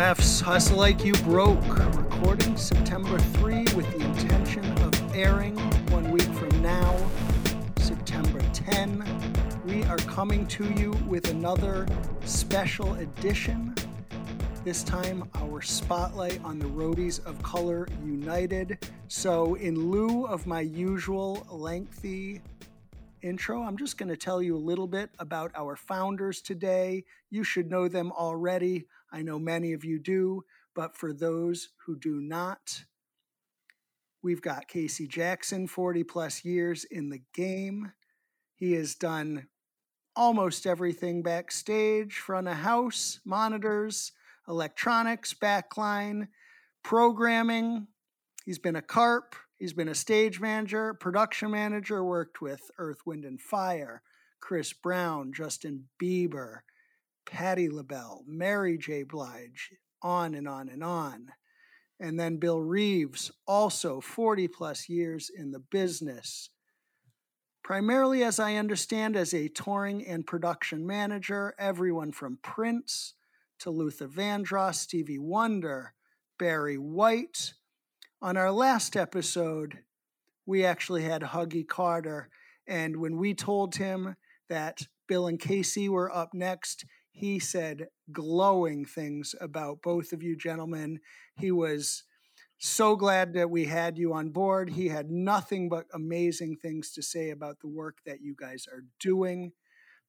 BMF's Hustle Like You Broke, recording September 3 with the intention of airing one week from now, September 10. We are coming to you with another special edition. This time, our spotlight on the Roadies of Color United. So, in lieu of my usual lengthy intro, I'm just going to tell you a little bit about our founders today. You should know them already. I know many of you do, but for those who do not, we've got Casey Jackson, 40 plus years in the game. He has done almost everything backstage, front of house, monitors, electronics, backline, programming. He's been a carp, he's been a stage manager, production manager, worked with Earth, Wind, and Fire, Chris Brown, Justin Bieber, Patti LaBelle, Mary J. Blige, on and on and on. And then Bill Reeves, also 40 plus years in the business. Primarily, as I understand, as a touring and production manager, everyone from Prince to Luther Vandross, Stevie Wonder, Barry White. On our last episode, we actually had Huggy Carter, and when we told him that Bill and Casey were up next, he said glowing things about both of you gentlemen. He was so glad that we had you on board. He had nothing but amazing things to say about the work that you guys are doing.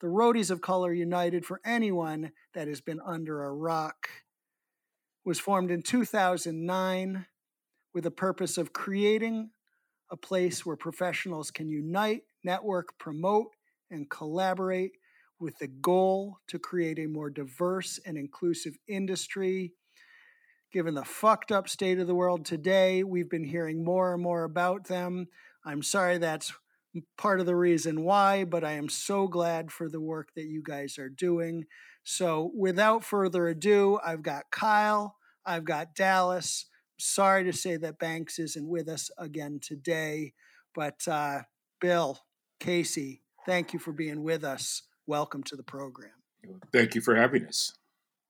The Roadies of Color United, for anyone that has been under a rock, was formed in 2009 with the purpose of creating a place where professionals can unite, network, promote, and collaborate with the goal to create a more diverse and inclusive industry. Given the fucked up state of the world today, we've been hearing more and more about them. I'm sorry that's part of the reason why, but I am so glad for the work that you guys are doing. So, without further ado, I've got Kyle, I've got Dallas. Sorry to say that Banks isn't with us again today, but uh, Bill, Casey, thank you for being with us welcome to the program. Thank you for having us.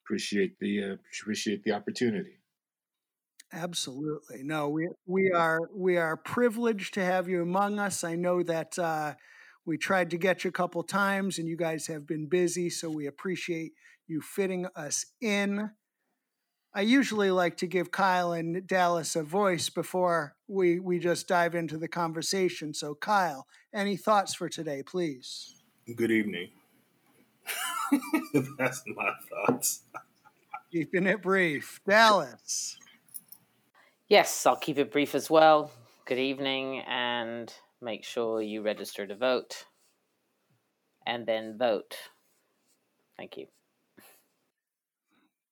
Appreciate the uh, appreciate the opportunity. Absolutely. No, we we are we are privileged to have you among us. I know that uh, we tried to get you a couple times, and you guys have been busy, so we appreciate you fitting us in. I usually like to give Kyle and Dallas a voice before we we just dive into the conversation. So, Kyle, any thoughts for today, please? Good evening. That's my thoughts. Keeping it brief. Dallas. Yes, I'll keep it brief as well. Good evening, and make sure you register to vote and then vote. Thank you.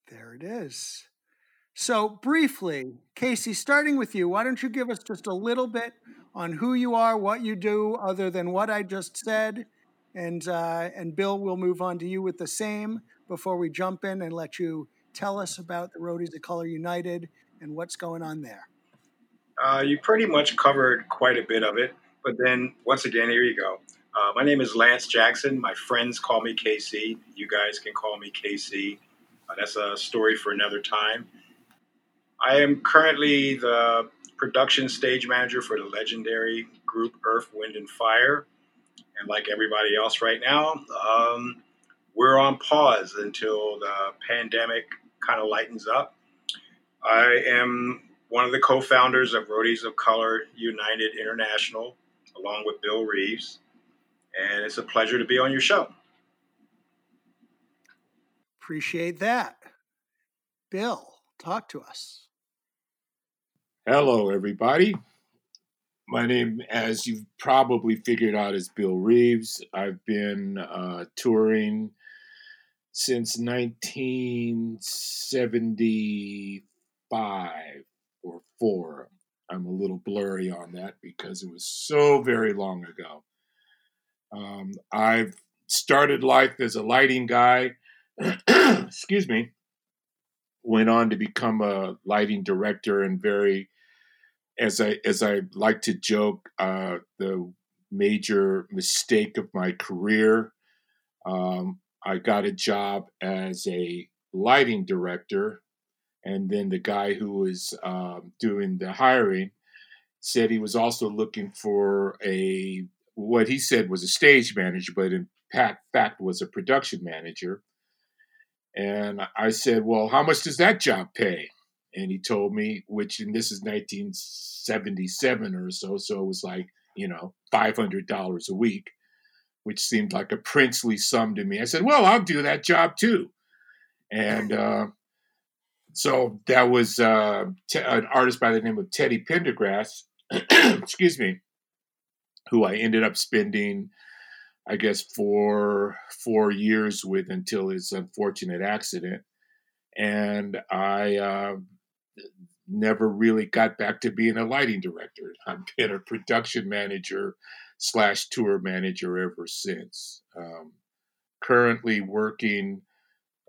There it is. So, briefly, Casey, starting with you, why don't you give us just a little bit on who you are, what you do, other than what I just said, and uh, and Bill, we'll move on to you with the same before we jump in and let you tell us about the Roadies of Color United and what's going on there. Uh, you pretty much covered quite a bit of it, but then once again, here you go. Uh, my name is Lance Jackson. My friends call me KC. You guys can call me KC. Uh, that's a story for another time. I am currently the production stage manager for the legendary group Earth, Wind, and Fire. And like everybody else right now, um, we're on pause until the pandemic kind of lightens up. I am one of the co founders of Roadies of Color United International, along with Bill Reeves. And it's a pleasure to be on your show. Appreciate that. Bill, talk to us. Hello, everybody. My name, as you've probably figured out, is Bill Reeves. I've been uh, touring since 1975 or four. I'm a little blurry on that because it was so very long ago. Um, I've started life as a lighting guy. Excuse me. Went on to become a lighting director and very as I as I like to joke, uh, the major mistake of my career. Um, I got a job as a lighting director And then the guy who was um, doing the hiring said he was also looking for a what he said was a stage manager, but in fact was a production manager. And I said, "Well, how much does that job pay?" And he told me, which and this is 1977 or so, so it was like you know five hundred dollars a week, which seemed like a princely sum to me. I said, "Well, I'll do that job too," and uh, so that was uh, an artist by the name of Teddy Pendergrass, excuse me, who I ended up spending, I guess, four four years with until his unfortunate accident, and I uh, never really got back to being a lighting director. I've been a production manager slash tour manager ever since. Um, currently working,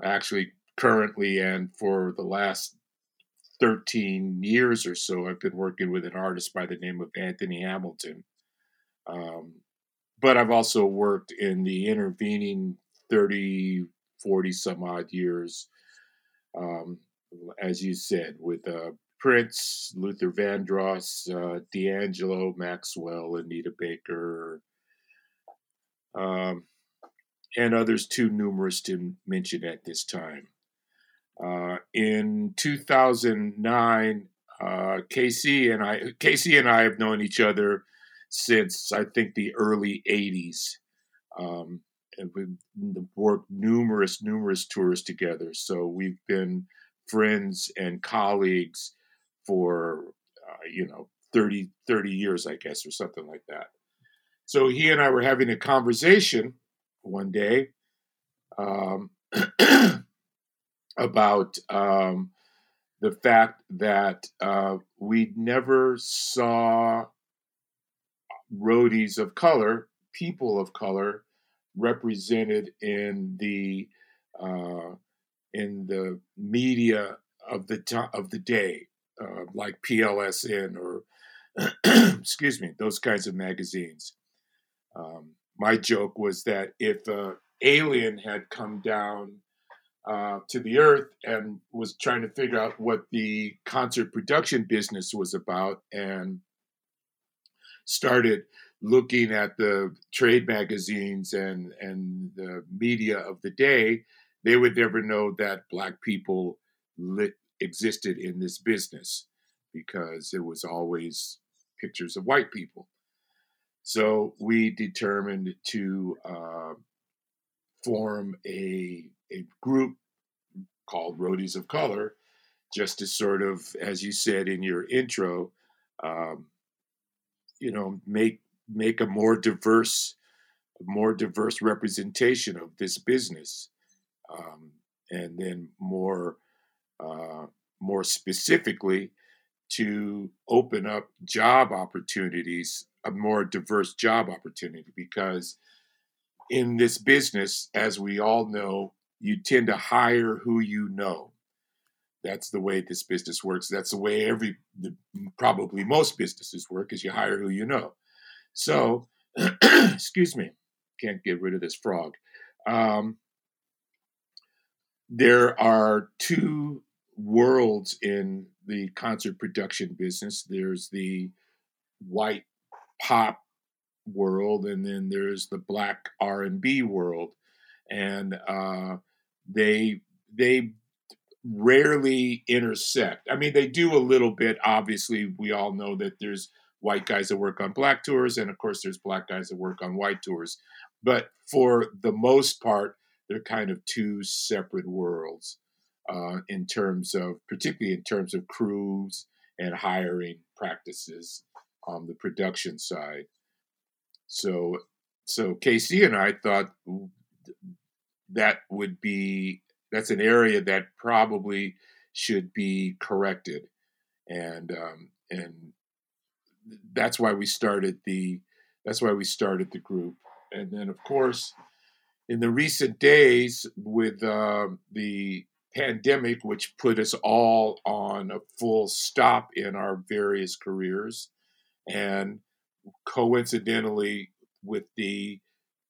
actually currently and for the last 13 years or so, I've been working with an artist by the name of Anthony Hamilton. Um, but I've also worked in the intervening 30, 40 some odd years, um, as you said, with uh, Prince, Luther Vandross, uh, D'Angelo, Maxwell, Anita Baker, um, and others too numerous to mention at this time. Uh, in 2009, uh, KC and I, KC and I have known each other since I think the early 80s. Um, and we've worked numerous, numerous tours together. So we've been friends and colleagues for, uh, you know, 30, 30 years, I guess, or something like that. So he and I were having a conversation one day. Um, about um, the fact that uh, we never saw roadies of color, people of color, represented in the uh, in the media of the to- of the day, uh, like PLSN or excuse me, those kinds of magazines. Um, my joke was that if an alien had come down uh, to the earth and was trying to figure out what the concert production business was about and started looking at the trade magazines and, and the media of the day, they would never know that black people lit, existed in this business because it was always pictures of white people. So we determined to uh, form a a group called Roadies of Color, just to sort of, as you said in your intro, um, you know, make make a more diverse, more diverse representation of this business, um, and then more, uh, more specifically, to open up job opportunities, a more diverse job opportunity, because in this business, as we all know, you tend to hire who you know. That's the way this business works. That's the way every, probably most businesses work, is you hire who you know. So, excuse me, can't get rid of this frog. Um, there are two worlds in the concert production business. There's the white pop world, and then there's the black R and B world. And uh, they they rarely intersect. I mean, they do a little bit. Obviously, we all know that there's white guys that work on black tours, and of course, there's black guys that work on white tours. But for the most part, they're kind of two separate worlds uh, in terms of, particularly in terms of crews and hiring practices on the production side. So, so KC and I thought that would be that's an area that probably should be corrected, and um, and that's why we started the that's why we started the group, and then of course, in the recent days with uh, the pandemic, which put us all on a full stop in our various careers, and coincidentally with the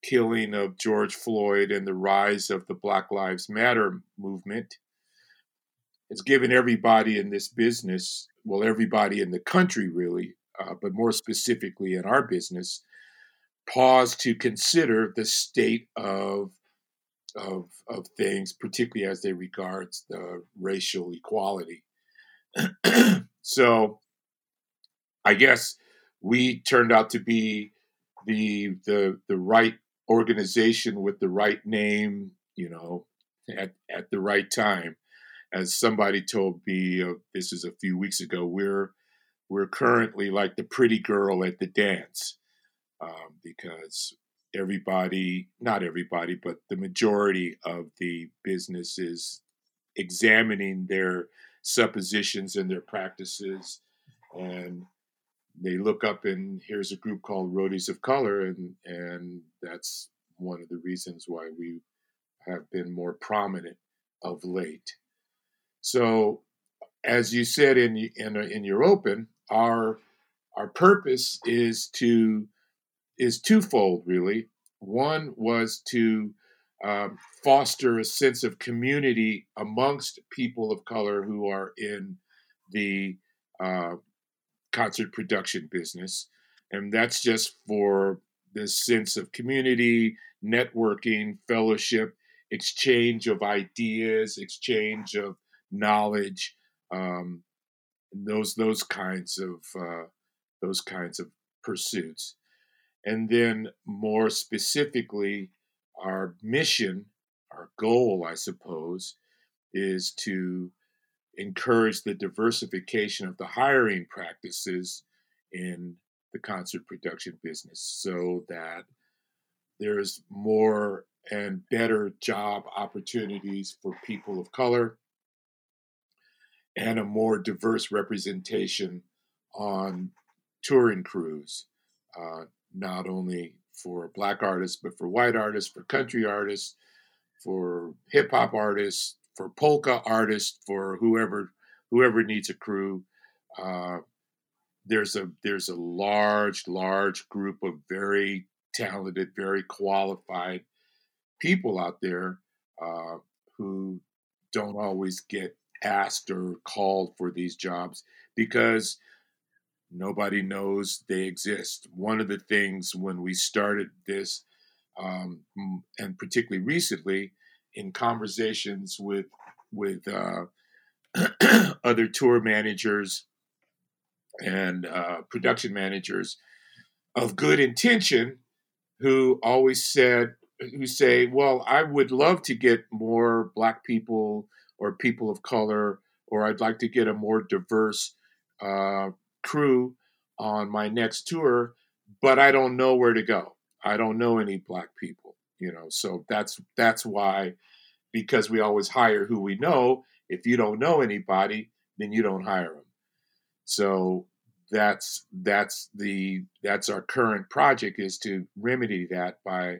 killing of George Floyd and the rise of the Black Lives Matter movement, it's given everybody in this business, well, everybody in the country really, uh, but more specifically in our business, pause to consider the state of of of things, particularly as they regards the racial equality. so, I guess we turned out to be the the the right organization with the right name, you know, at at the right time as somebody told me, uh, this is a few weeks ago, we're we're currently like the pretty girl at the dance um, because everybody, not everybody, but the majority of the businesses examining their suppositions and their practices and they look up and here's a group called roadies of color and and that's one of the reasons why we have been more prominent of late. So, as you said in in, in your open, our our purpose is to is twofold, really. One was to um, foster a sense of community amongst people of color who are in the uh, concert production business, and that's just for the sense of community, networking, fellowship, exchange of ideas, exchange of knowledge, um, those those kinds of uh, those kinds of pursuits, and then more specifically, our mission, our goal, I suppose, is to encourage the diversification of the hiring practices in the concert production business so that there's more and better job opportunities for people of color and a more diverse representation on touring crews, uh, not only for black artists, but for white artists, for country artists, for hip hop artists, for polka artists, for whoever whoever needs a crew. Uh, there's a there's a large large group of very talented, very qualified people out there uh, who don't always get asked or called for these jobs because nobody knows they exist. One of the things when we started this, um, and particularly recently, in conversations with with uh, other tour managers and uh, production managers of good intention, who always said, who say, "Well, I would love to get more Black people." or people of color, or I'd like to get a more diverse uh, crew on my next tour, but I don't know where to go. I don't know any black people, you know. So that's that's why, because we always hire who we know. If you don't know anybody, then you don't hire them. So that's that's the that's our current project is to remedy that by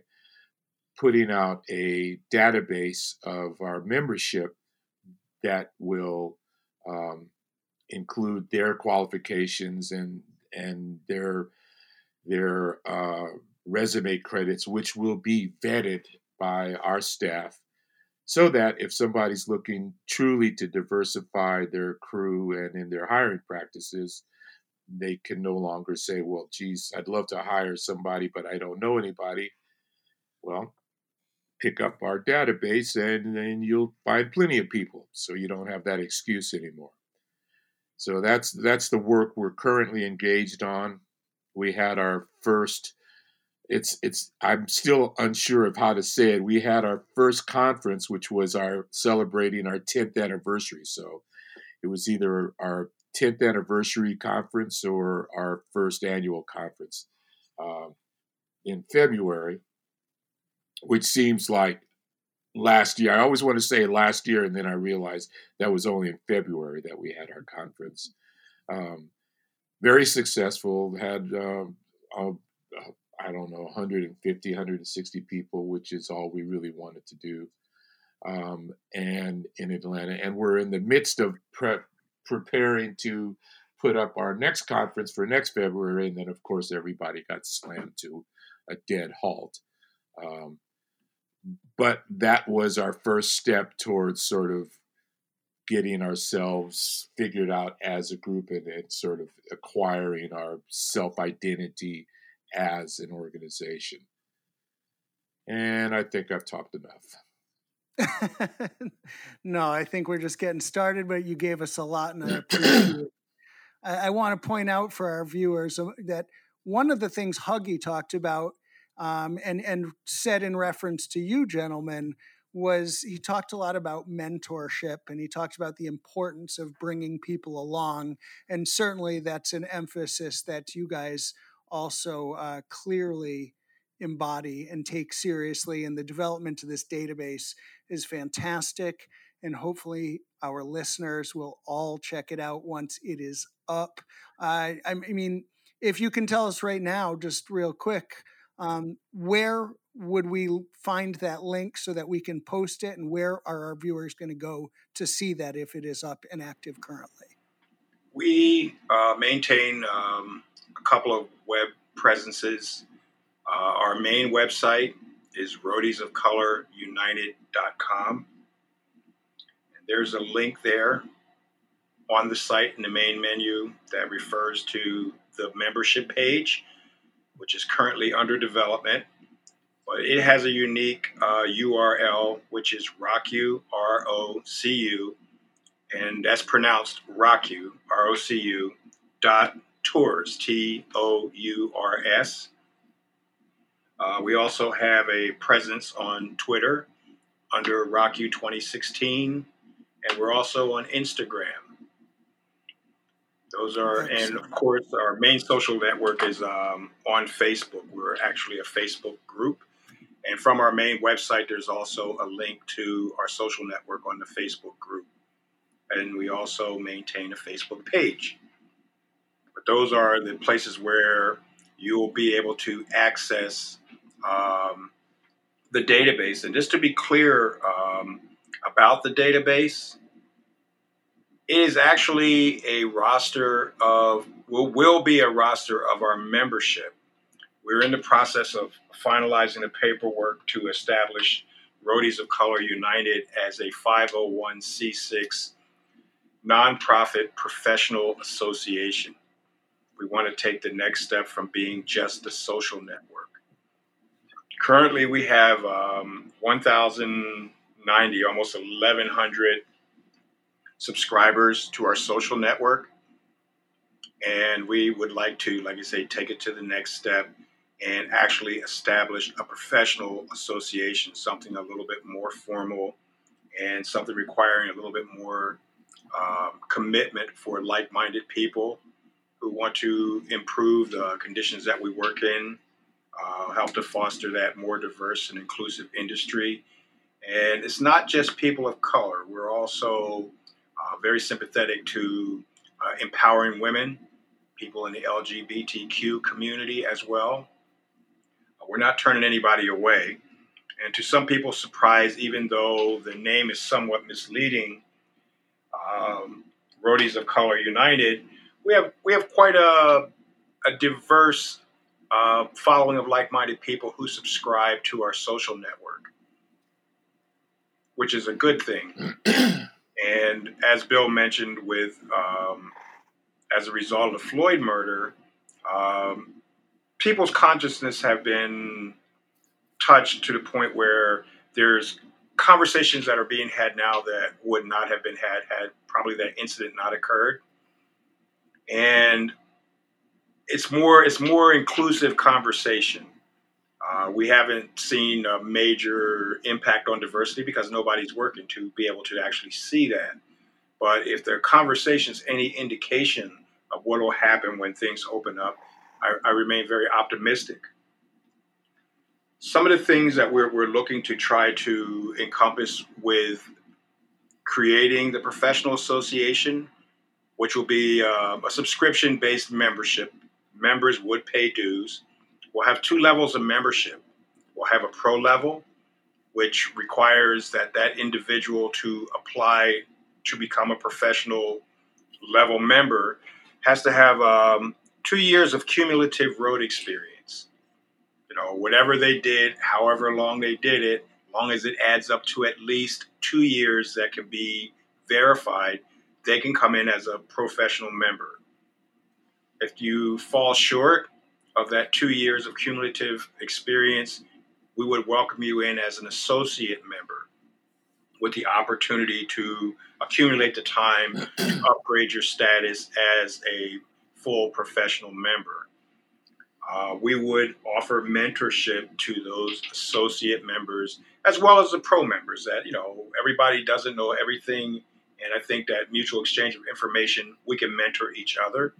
putting out a database of our membership that will um, include their qualifications and and their their uh, resume credits, which will be vetted by our staff, so that if somebody's looking truly to diversify their crew and in their hiring practices, they can no longer say, "Well, geez, I'd love to hire somebody, but I don't know anybody." Well, pick up our database and then you'll find plenty of people so you don't have that excuse anymore so that's that's the work we're currently engaged on. We had our first it's it's i'm still unsure of how to say it. We had our first conference which was our celebrating our 10th anniversary. So it was either our 10th anniversary conference or our first annual conference uh, in february which seems like last year. I always want to say last year, and then I realized that was only in February that we had our conference. Um, very successful. Had um, I don't know 150, 160 people, which is all we really wanted to do. Um, and in Atlanta, and we're in the midst of prep preparing to put up our next conference for next February, and then of course everybody got slammed to a dead halt. Um, but that was our first step towards sort of getting ourselves figured out as a group and, and sort of acquiring our self identity as an organization. And I think I've talked enough. no, I think we're just getting started, but you gave us a lot, and I appreciate it. I, I want to point out for our viewers uh, that one of the things Huggy talked about um, and and said in reference to you gentlemen was he talked a lot about mentorship and he talked about the importance of bringing people along and certainly that's an emphasis that you guys also uh, clearly embody and take seriously and the development of this database is fantastic and hopefully our listeners will all check it out once it is up. Uh, i mean if you can tell us right now just real quick um, where would we find that link so that we can post it and where are our viewers going to go to see that if it is up and active currently? We uh, maintain um, a couple of web presences. Uh, our main website is roadiesofcolorunited.com and there's a link there on the site in the main menu that refers to the membership page which is currently under development but it has a unique uh, URL, which is ROCU, R O C U, and that's pronounced ROCU, R O C U, dot tours, T O U R S. Uh, we also have a presence on Twitter under ROCU 2016, and we're also on Instagram. Those are, and of course, our main social network is um, on Facebook. We're actually a Facebook group and from our main website, there's also a link to our social network on the Facebook group. And we also maintain a Facebook page. But those are the places where you will be able to access um, the database. And just to be clear um, about the database, is actually a roster of, will, will be a roster of our membership. We're in the process of finalizing the paperwork to establish Roadies of Color United as a 501c6 nonprofit professional association. We want to take the next step from being just a social network. Currently, we have um, 1,090, almost 1,100 subscribers to our social network. And we would like to, like I say, take it to the next step and actually establish a professional association, something a little bit more formal and something requiring a little bit more um, commitment for like minded people who want to improve the conditions that we work in, uh, help to foster that more diverse and inclusive industry. And it's not just people of color, we're also very sympathetic to uh, empowering women, people in the LGBTQ community as well. We're not turning anybody away. And to some people's surprise, even though the name is somewhat misleading, um, Roadies of Color United, we have we have quite a, a diverse uh, following of like-minded people who subscribe to our social network, which is a good thing. and as Bill mentioned, with um, as a result of the Floyd murder, um, people's consciousness have been touched to the point where there's conversations that are being had now that would not have been had had probably that incident not occurred. And it's more it's more inclusive conversation uh, we haven't seen a major impact on diversity because nobody's working to be able to actually see that but if the conversations any indication of what will happen when things open up I, I remain very optimistic. Some of the things that we're, we're looking to try to encompass with creating the professional association, which will be uh, a subscription based membership. Members would pay dues. We'll have two levels of membership. We'll have a pro level, which requires that that individual to apply to become a professional level member has to have um, two years of cumulative road experience. You know, whatever they did, however long they did it, long as it adds up to at least two years that can be verified, they can come in as a professional member. If you fall short of that two years of cumulative experience, we would welcome you in as an associate member with the opportunity to accumulate the time to upgrade your status as a full professional member. Uh, we would offer mentorship to those associate members as well as the pro members that you know everybody doesn't know everything and i think that mutual exchange of information we can mentor each other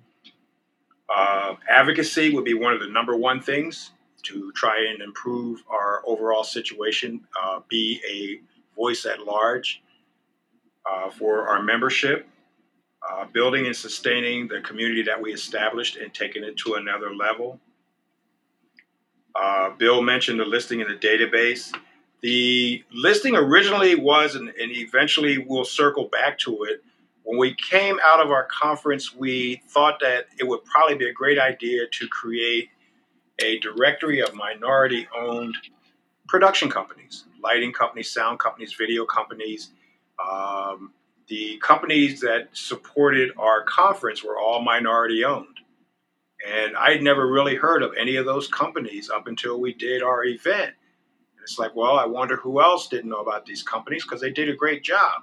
uh, advocacy would be one of the number one things to try and improve our overall situation uh, be a voice at large uh, for our membership uh, building and sustaining the community that we established and taking it to another level uh, Bill mentioned the listing in the database. The listing originally was, and, and, eventually we'll circle back to it. When we came out of our conference, we thought that it would probably be a great idea to create a directory of minority owned production companies, lighting companies, sound companies, video companies. Um, the companies that supported our conference were all minority owned. And I'd never really heard of any of those companies up until we did our event. And it's like, well, I wonder who else didn't know about these companies because they did a great job.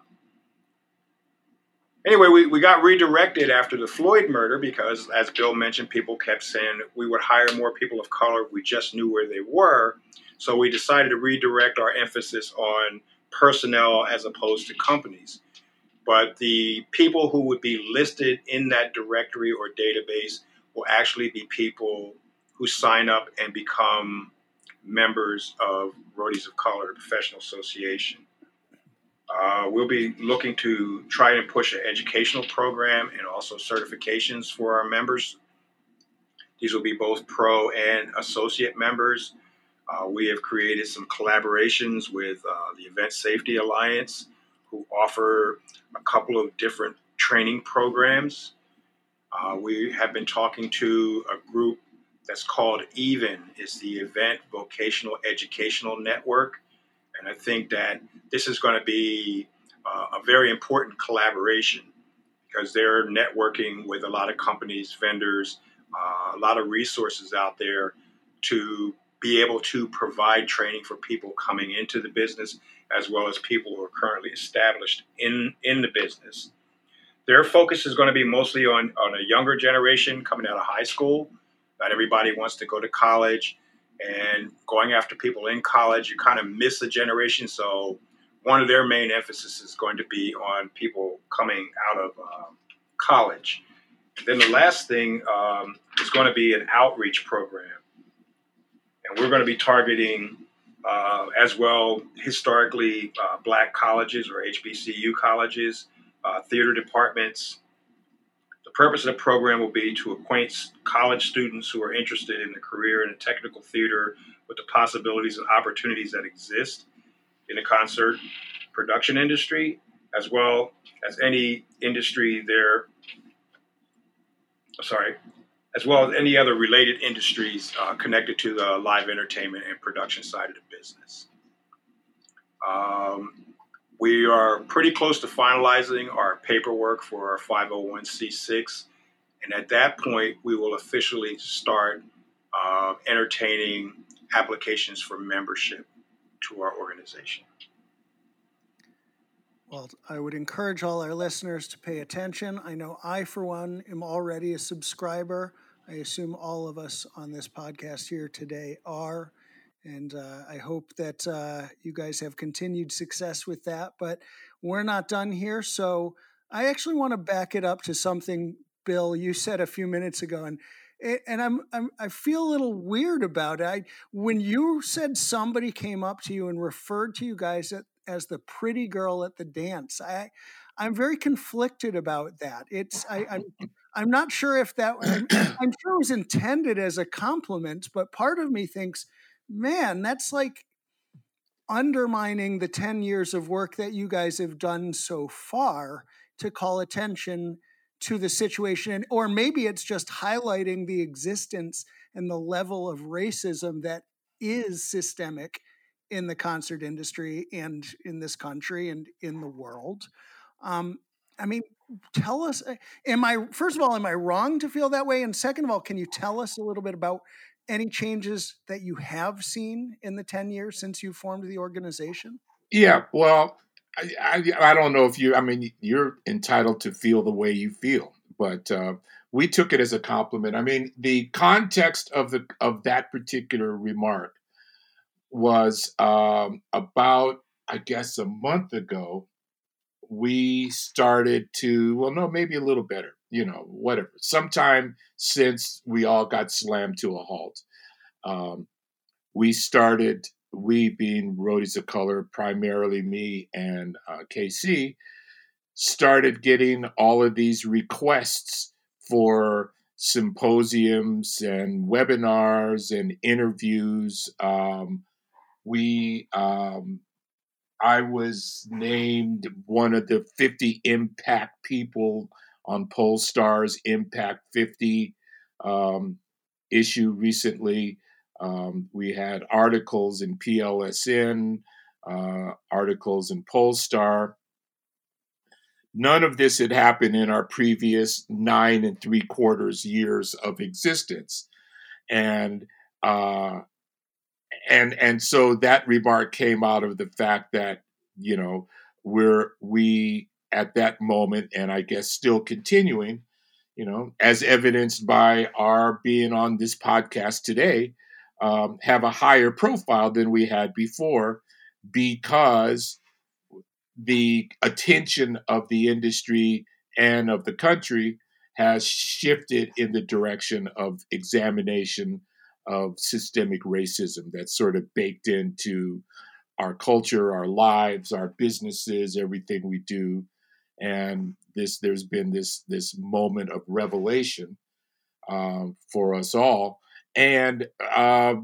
Anyway, we, we got redirected after the Floyd murder because, as Bill mentioned, people kept saying we would hire more people of color if we just knew where they were. So we decided to redirect our emphasis on personnel as opposed to companies. But the people who would be listed in that directory or database will actually be people who sign up and become members of Roadies of Color, Professional Association. Uh, we'll be looking to try and push an educational program and also certifications for our members. These will be both pro and associate members. Uh, we have created some collaborations with uh, the Event Safety Alliance, who offer a couple of different training programs uh, we have been talking to a group that's called EVEN, it's the Event Vocational Educational Network. And I think that this is going to be uh, a very important collaboration because they're networking with a lot of companies, vendors, uh, a lot of resources out there to be able to provide training for people coming into the business as well as people who are currently established in, in the business their focus is going to be mostly on, on a younger generation coming out of high school. Not everybody wants to go to college, and going after people in college, you kind of miss a generation. So, one of their main emphasis is going to be on people coming out of um, college. then the last thing um, is going to be an outreach program, and we're going to be targeting. Uh, as well, historically uh, black colleges or HBCU colleges, uh, theater departments. Purpose of the program will be to acquaint college students who are interested in a career in technical theater with the possibilities and opportunities that exist in the concert production industry, as well as any industry there. Sorry, as well as any other related industries uh, connected to the live entertainment and production side of the business. Um, we are pretty close to finalizing our paperwork for our 501c6. And at that point, we will officially start uh, entertaining applications for membership to our organization. Well, I would encourage all our listeners to pay attention. I know I, for one, am already a subscriber. I assume all of us on this podcast here today are. And uh, I hope that uh, you guys have continued success with that. But we're not done here. So I actually want to back it up to something, Bill, you said a few minutes ago. And and I'm, I'm I feel a little weird about it. I, when you said somebody came up to you and referred to you guys at, as the pretty girl at the dance, I I'm very conflicted about that. It's I, I'm I'm not sure if that I'm, I'm sure it was intended as a compliment, but part of me thinks man, that's like undermining the 10 years of work that you guys have done so far to call attention to the situation. Or maybe it's just highlighting the existence and the level of racism that is systemic in the concert industry and in this country and in the world. Um, I mean, tell us. Uh, am I first of all, am I wrong to feel that way? And second of all, can you tell us a little bit about any changes that you have seen in the ten years since you formed the organization? Yeah, well, I, I, I don't know if you. I mean, you're entitled to feel the way you feel, but uh, we took it as a compliment. I mean, the context of the of that particular remark was um, about, I guess, a month ago. We started to, well, no, maybe a little better, you know, whatever. Sometime since we all got slammed to a halt, um, we started. We being Roadies of Color, primarily me and uh, KC, started getting all of these requests for symposiums and webinars and interviews. Um, we, um, I was named one of the 50 impact people on Pollstar's Impact 50 um, issue recently. Um, we had articles in PLSN, uh, articles in Pollstar. None of this had happened in our previous nine and three quarters years of existence. And uh, and and so that remark came out of the fact that you know we're we at that moment and i guess still continuing you know as evidenced by our being on this podcast today um, have a higher profile than we had before because the attention of the industry and of the country has shifted in the direction of examination of systemic racism that's sort of baked into our culture, our lives, our businesses, everything we do. And this, there's been this this moment of revelation um, for us all, and uh,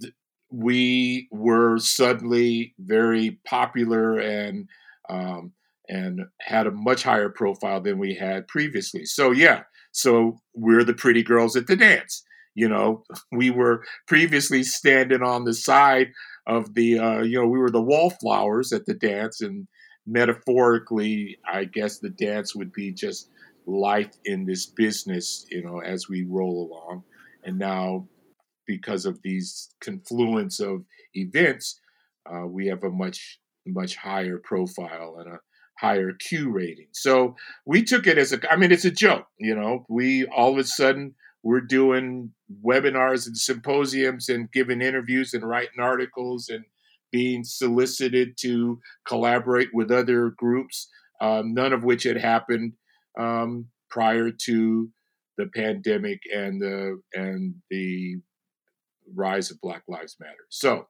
th- we were suddenly very popular and um, and had a much higher profile than we had previously. So yeah, so we're the pretty girls at the dance. You know, we were previously standing on the side of the, uh, you know, we were the wallflowers at the dance, and metaphorically, I guess the dance would be just life in this business, you know, as we roll along. And now, because of these confluence of events, uh, we have a much much higher profile and a higher Q rating. So we took it as a, I mean, it's a joke, you know. We all of a sudden we're doing webinars and symposiums and giving interviews and writing articles and being solicited to collaborate with other groups, um, none of which had happened um, prior to the pandemic and the and the rise of Black Lives Matter. So,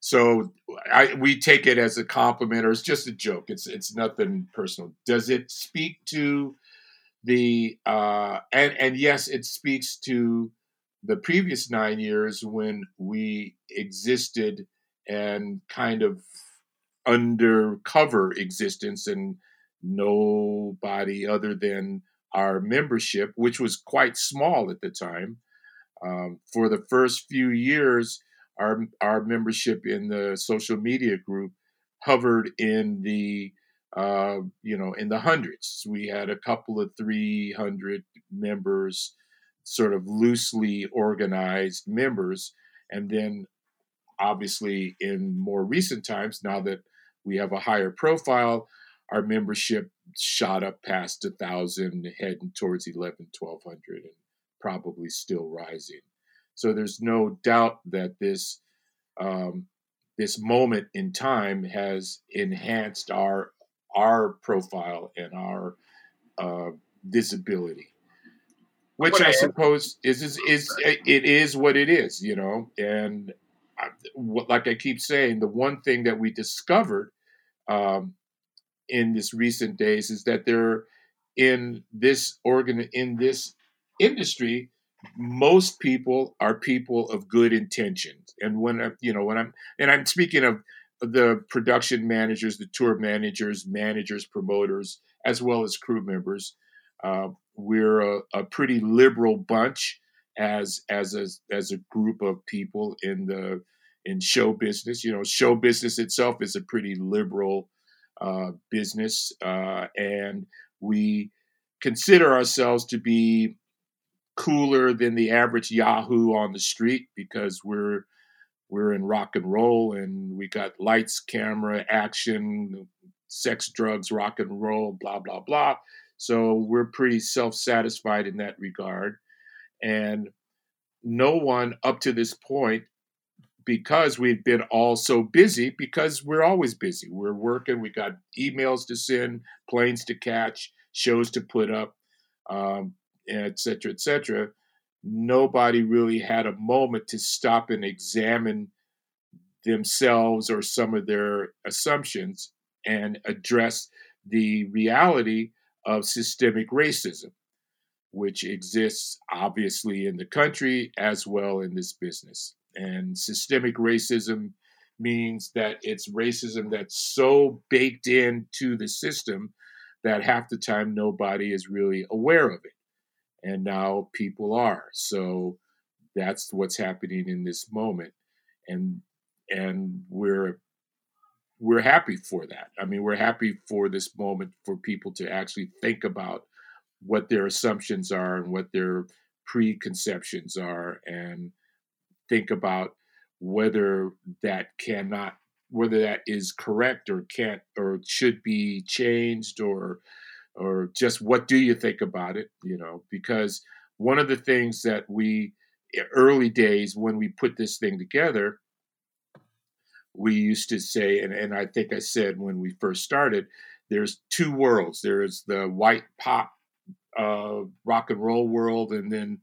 so I, we take it as a compliment or it's just a joke. It's it's nothing personal. Does it speak to the uh, and and yes, it speaks to the previous nine years when we existed and kind of undercover existence and nobody other than our membership, which was quite small at the time. Um, for the first few years, our our membership in the social media group hovered in the uh, you know, in the hundreds. We had a couple of 300 members, sort of loosely organized members. And then, obviously, in more recent times, now that we have a higher profile, our membership shot up past a thousand, heading towards 11, 1200, and probably still rising. So there's no doubt that this um, this moment in time has enhanced our our profile and our uh, visibility which I suppose is, is is it is what it is, you know. And I, like I keep saying, the one thing that we discovered um, in this recent days is that there, in this organ, in this industry, most people are people of good intentions. And when I, you know, when I'm and I'm speaking of the production managers, the tour managers, managers, promoters, as well as crew members. Uh, we're a, a, pretty liberal bunch as as a as a group of people in the in show business. You know, show business itself is a pretty liberal uh, business, uh, and we consider ourselves to be cooler than the average Yahoo on the street because we're we're in rock and roll and we got lights, camera, action, sex, drugs, rock and roll, blah blah blah. So we're pretty self-satisfied in that regard, and no one up to this point because we've been all so busy because we're always busy. We're working we got emails to send planes to catch shows to put up um, et cetera, et cetera, nobody really had a moment to stop and examine themselves or some of their assumptions and address the reality of systemic racism, which exists obviously in the country as well in this business. And systemic racism means that it's racism that's so baked into the system that half the time nobody is really aware of it and now people are. So that's what's happening in this moment, and and we're we're happy for that. I mean, we're happy for this moment for people to actually think about what their assumptions are and what their preconceptions are, and think about whether that cannot whether that is correct or can't or should be changed or or just what do you think about it you know because one of the things that we early days when we put this thing together we used to say and, and i think i said when we first started there's two worlds there's the white pop uh, rock and roll world and then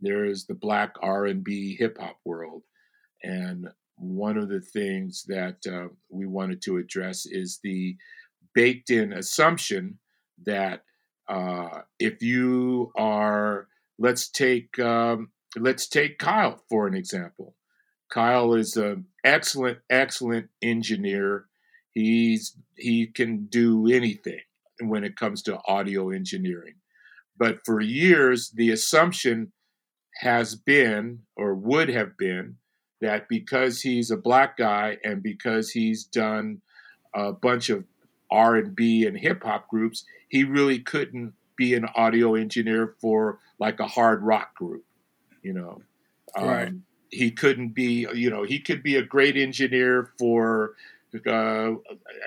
there's the black r&b hip-hop world and one of the things that uh, we wanted to address is the baked in assumption that uh, if you are, let's take um, let's take Kyle for an example. Kyle is an excellent, excellent engineer. He's he can do anything when it comes to audio engineering. But for years, the assumption has been or would have been that because he's a black guy and because he's done a bunch of R&B and hip hop groups, he really couldn't be an audio engineer for like a hard rock group, you know. Um, He couldn't be, you know, he could be a great engineer for, uh,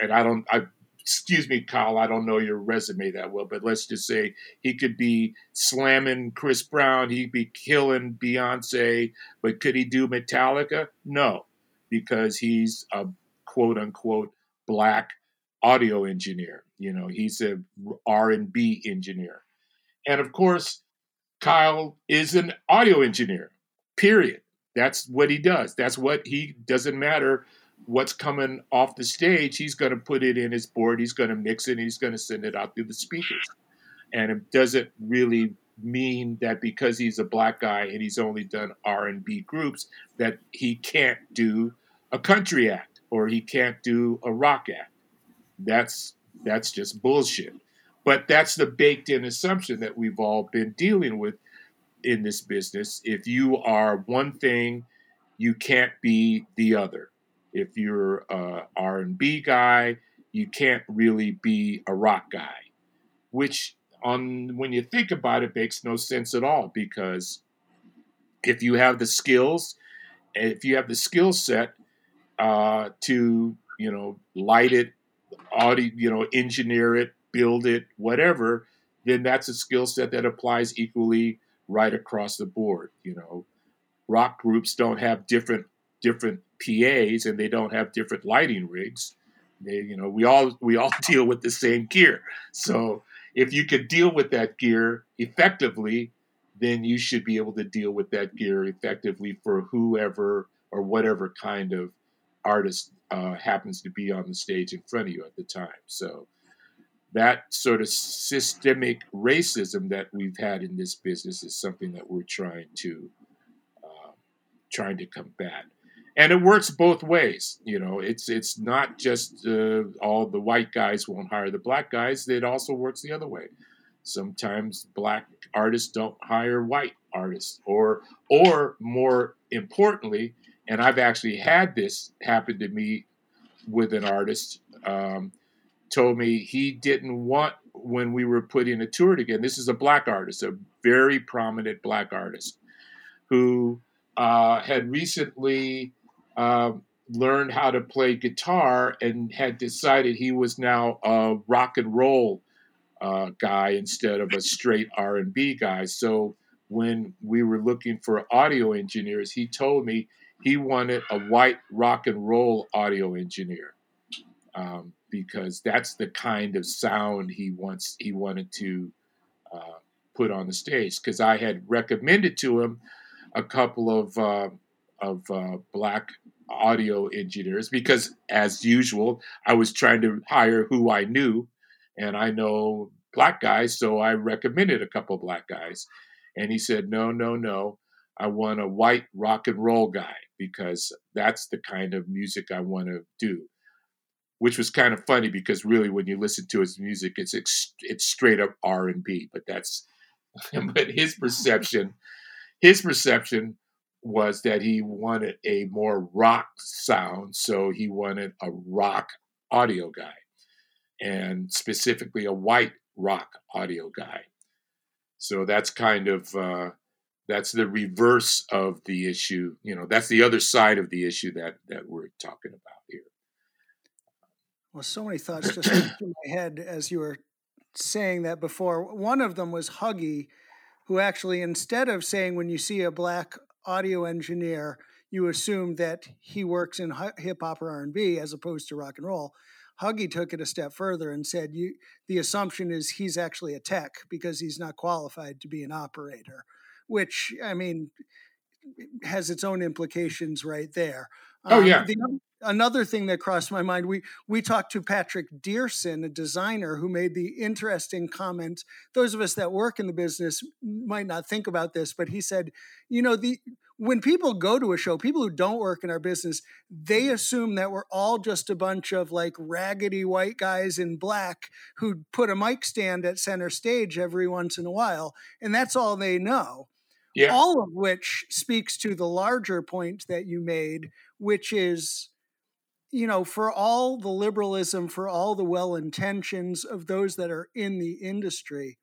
and I don't, I, excuse me, Kyle, I don't know your resume that well, but let's just say he could be slamming Chris Brown, he'd be killing Beyonce, but could he do Metallica? No, because he's a quote unquote black audio engineer. You know, he's a R and B engineer, and of course, Kyle is an audio engineer. Period. That's what he does. That's what he doesn't matter what's coming off the stage. He's going to put it in his board. He's going to mix it. and He's going to send it out through the speakers. And it doesn't really mean that because he's a black guy and he's only done R&B groups that he can't do a country act or he can't do a rock act. That's that's just bullshit. But that's the baked in assumption that we've all been dealing with in this business. If you are one thing, you can't be the other. If you're a R&B guy, you can't really be a rock guy, which on when you think about it makes no sense at all because if you have the skills, if you have the skill set uh, to you know light it audio, you know, engineer it, build it, whatever, then that's a skill set that applies equally right across the board. You know, rock groups don't have different different PAs and they don't have different lighting rigs. They, you know, we all we all deal with the same gear. So if you could deal with that gear effectively, then you should be able to deal with that gear effectively for whoever or whatever kind of artist uh, happens to be on the stage in front of you at the time. So that sort of systemic racism that we've had in this business is something that we're trying to uh, trying to combat. And it works both ways. You know, it's it's not just uh, all the white guys won't hire the black guys. It also works the other way. Sometimes black artists don't hire white artists, or or more importantly, and I've actually had this happen to me with an artist. Um, told me he didn't want when we were putting a tour together. This is a black artist, a very prominent black artist who uh, had recently uh, learned how to play guitar and had decided he was now a rock and roll uh, guy instead of a straight R&B guy. So when we were looking for audio engineers, he told me he wanted a white rock and roll audio engineer um, because that's the kind of sound he wants. He wanted to uh, put on the stage because I had recommended to him a couple of uh, of uh, black audio engineers because, as usual, I was trying to hire who I knew, and I know black guys, so I recommended a couple black guys, and he said, "No, no, no, I want a white rock and roll guy because that's the kind of music I want to do." Which was kind of funny because really, when you listen to his music, it's it's straight up R and B. But that's but his perception, his perception was that he wanted a more rock sound, so he wanted a rock audio guy, and specifically a white rock audio guy. So that's kind of uh, that's the reverse of the issue. You know, that's the other side of the issue that that we're talking about here. Well, so many thoughts just in my head as you were saying that before. One of them was Huggy, who actually, instead of saying when you see a black audio engineer, you assume that he works in hip hop or R and B as opposed to rock and roll. Huggy took it a step further and said, "You, the assumption is he's actually a tech because he's not qualified to be an operator," which I mean has its own implications right there. Oh yeah. Um, the, another thing that crossed my mind we we talked to Patrick Dierson, a designer who made the interesting comment. Those of us that work in the business might not think about this, but he said, you know, the when people go to a show, people who don't work in our business, they assume that we're all just a bunch of like raggedy white guys in black who put a mic stand at center stage every once in a while, and that's all they know. Yeah. All of which speaks to the larger point that you made, which is you know, for all the liberalism, for all the well intentions of those that are in the industry,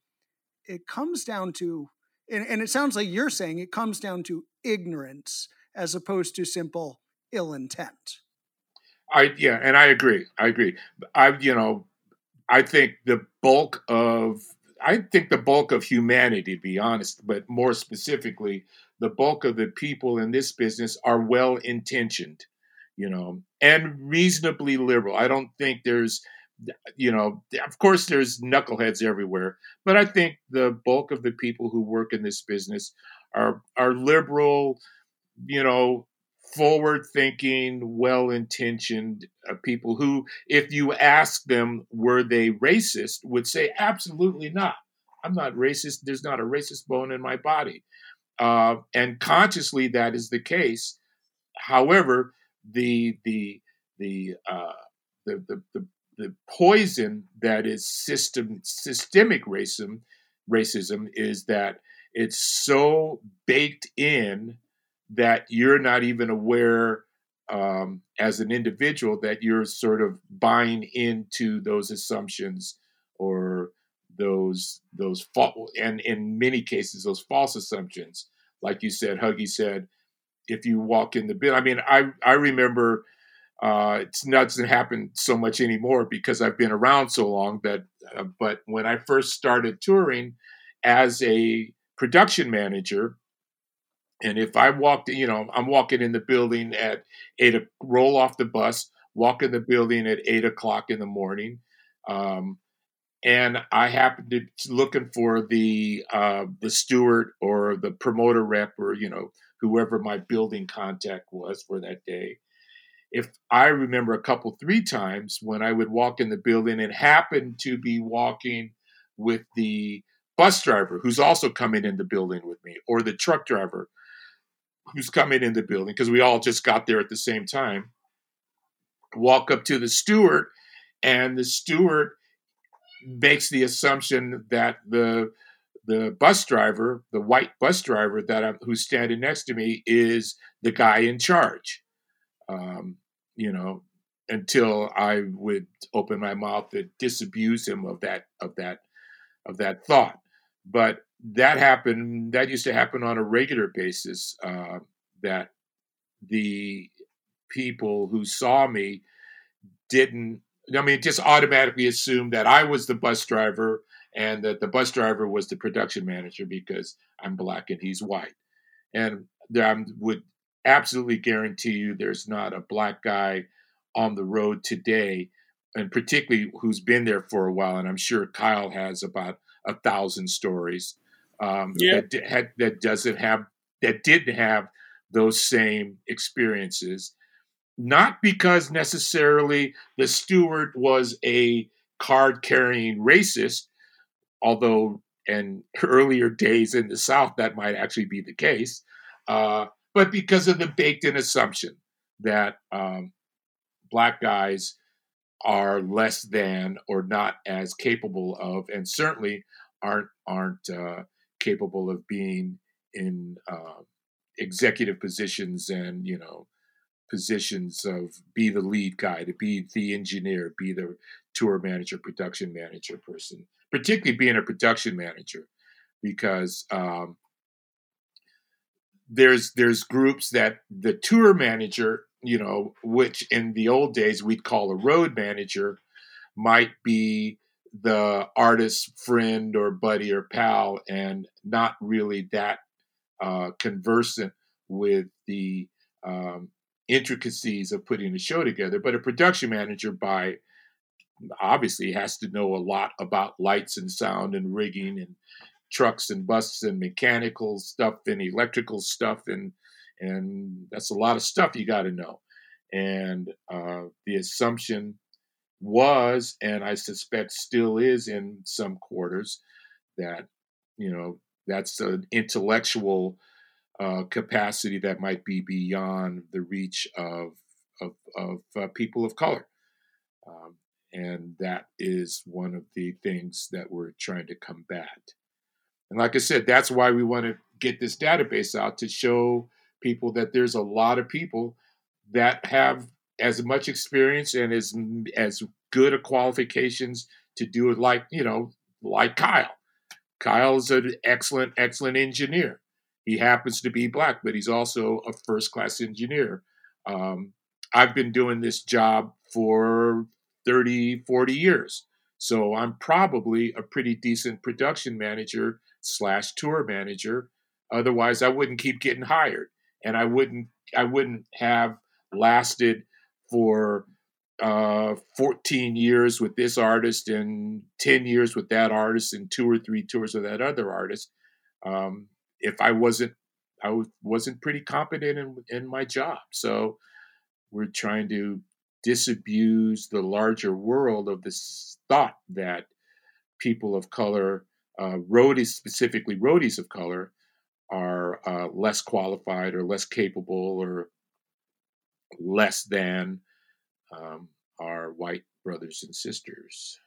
it comes down to, and, and, it sounds like you're saying it comes down to ignorance as opposed to simple ill intent. I yeah, and I agree. I agree. I you know, I think the bulk of I think the bulk of humanity, to be honest, but more specifically, the bulk of the people in this business are well intentioned you know, and reasonably liberal. I don't think there's, you know, of course there's knuckleheads everywhere, but I think the bulk of the people who work in this business are are liberal, you know, forward thinking, well intentioned uh, people who, if you ask them, were they racist, would say, absolutely not. I'm not racist. There's not a racist bone in my body. Uh, and consciously, that is the case. However, the the the uh, the, the, the the poison that is system systemic racism racism is that it's so baked in that you're not even aware um, as an individual that you're sort of buying into those assumptions or those those false and in many cases those false assumptions like you said huggy said if you walk in the building. I mean, I I remember uh, it's not doesn't happen so much anymore because I've been around so long. That uh, but when I first started touring as a production manager, and if I walked, you know, I'm walking in the building at eight, roll off the bus, walk in the building at eight o'clock in the morning. Um, and I happened to be looking for the uh, the steward or the promoter rep or you know whoever my building contact was for that day. If I remember a couple, three times when I would walk in the building and happen to be walking with the bus driver who's also coming in the building with me, or the truck driver who's coming in the building, because we all just got there at the same time, walk up to the steward, and the steward makes the assumption that the the bus driver, the white bus driver that I'm, who's standing next to me, is the guy in charge. Um, you know, until I would open my mouth to disabuse him of that of that of that thought. But that happened. That used to happen on a regular basis. Uh, that the people who saw me didn't. I mean, just automatically assumed that I was the bus driver and that the bus driver was the production manager because I'm black and he's white. And I would absolutely guarantee you there's not a black guy on the road today, and particularly who's been there for a while. And I'm sure Kyle has about a thousand stories um, that, had, that doesn't have that didn't have those same experiences. Not because necessarily the steward was a card carrying racist, although in earlier days in the South that might actually be the case, uh, but because of the baked in assumption that um, black guys are less than or not as capable of, and certainly aren't aren't uh, capable of being in uh, executive positions and you know positions of be the lead guy, to be the engineer, be the tour manager, production manager person, particularly being a production manager, because um, there's there's groups that the tour manager, you know, which in the old days we'd call a road manager, might be the artist's friend or buddy or pal, and not really that uh, conversant with the um, intricacies of putting a show together. But a production manager, by obviously, has to know a lot about lights and sound and rigging and trucks and buses and mechanical stuff and electrical stuff and and that's a lot of stuff you got to know. And uh, the assumption was, and I suspect still is in some quarters, that you know that's an intellectual uh, capacity that might be beyond the reach of of, of uh, people of color. Um, and that is one of the things that we're trying to combat. And like I said, that's why we want to get this database out to show people that there's a lot of people that have as much experience and as as good a qualifications to do it like you know like Kyle. Kyle is an excellent excellent engineer. He happens to be black, but he's also a first class engineer. Um, I've been doing this job for 30, 40 years. So I'm probably a pretty decent production manager slash tour manager. Otherwise, I wouldn't keep getting hired, and I wouldn't I wouldn't have lasted for uh, 14 years with this artist and 10 years with that artist and two or three tours with that other artist um, if I wasn't I wasn't pretty competent in, in my job. So we're trying to disabuse the larger world of this thought that people of color uh, roadies, specifically roadies of color, are uh, less qualified or less capable or less than um, our white brothers and sisters.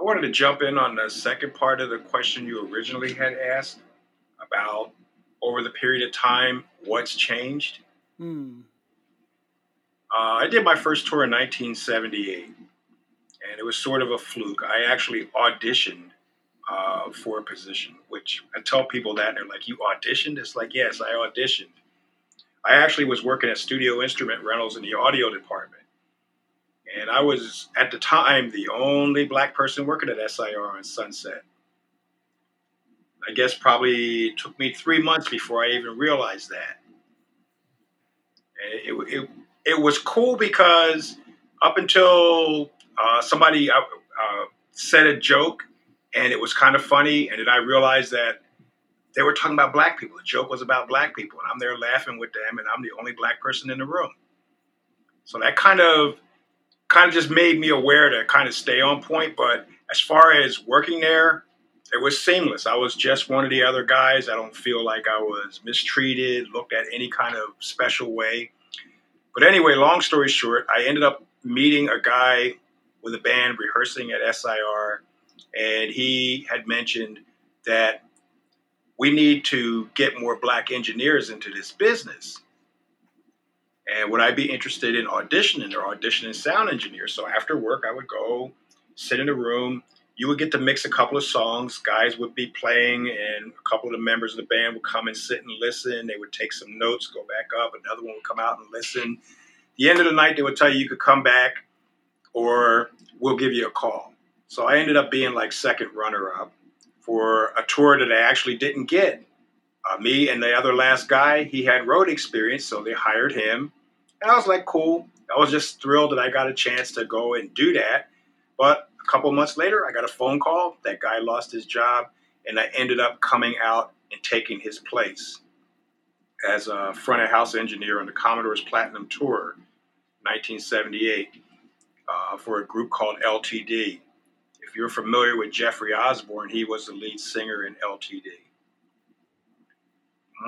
I wanted to jump in on the second part of the question you originally had asked about over the period of time what's changed. Hmm. Uh, I did my first tour in 1978, and it was sort of a fluke. I actually auditioned uh, for a position, which I tell people that, and they're like, You auditioned? It's like, Yes, I auditioned. I actually was working at Studio Instrument Rentals in the audio department. And I was, at the time, the only black person working at SIR on Sunset. I guess probably took me three months before I even realized that. It, it, it was cool because up until uh, somebody uh, uh, said a joke and it was kind of funny. And then I realized that they were talking about black people. The joke was about black people, and I'm there laughing with them, and I'm the only black person in the room. So that kind of kind of just made me aware to kind of stay on point. But as far as working there, it was seamless. I was just one of the other guys. I don't feel like I was mistreated, looked at any kind of special way. But anyway, long story short, I ended up meeting a guy with a band rehearsing at SIR and he had mentioned that we need to get more black engineers into this business. And would I be interested in auditioning or auditioning sound engineer? So after work, I would go sit in a room. You would get to mix a couple of songs. Guys would be playing, and a couple of the members of the band would come and sit and listen. They would take some notes, go back up. Another one would come out and listen. The end of the night, they would tell you you could come back, or we'll give you a call. So I ended up being like second runner up for a tour that I actually didn't get. Uh, me and the other last guy, he had road experience, so they hired him. And I was like, cool. I was just thrilled that I got a chance to go and do that. But a couple months later, I got a phone call. That guy lost his job, and I ended up coming out and taking his place as a front of house engineer on the Commodore's Platinum Tour, 1978, uh, for a group called LTD. If you're familiar with Jeffrey Osborne, he was the lead singer in LTD.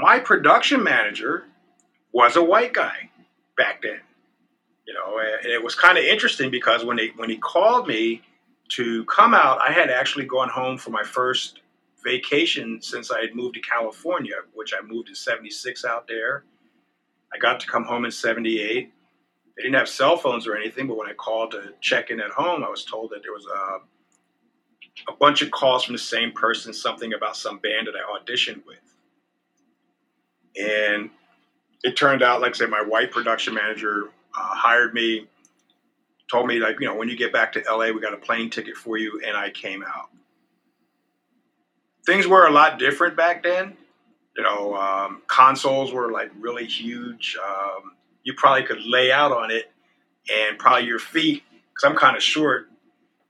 My production manager was a white guy back then. You know, and it was kind of interesting because when he when he called me to come out, I had actually gone home for my first vacation since I had moved to California, which I moved in 76 out there. I got to come home in 78. They didn't have cell phones or anything, but when I called to check in at home, I was told that there was a, a bunch of calls from the same person, something about some band that I auditioned with. And it turned out, like I said, my white production manager uh, hired me, told me, like, you know, when you get back to LA, we got a plane ticket for you. And I came out. Things were a lot different back then. You know, um, consoles were like really huge. Um, you probably could lay out on it and probably your feet, because I'm kind of short,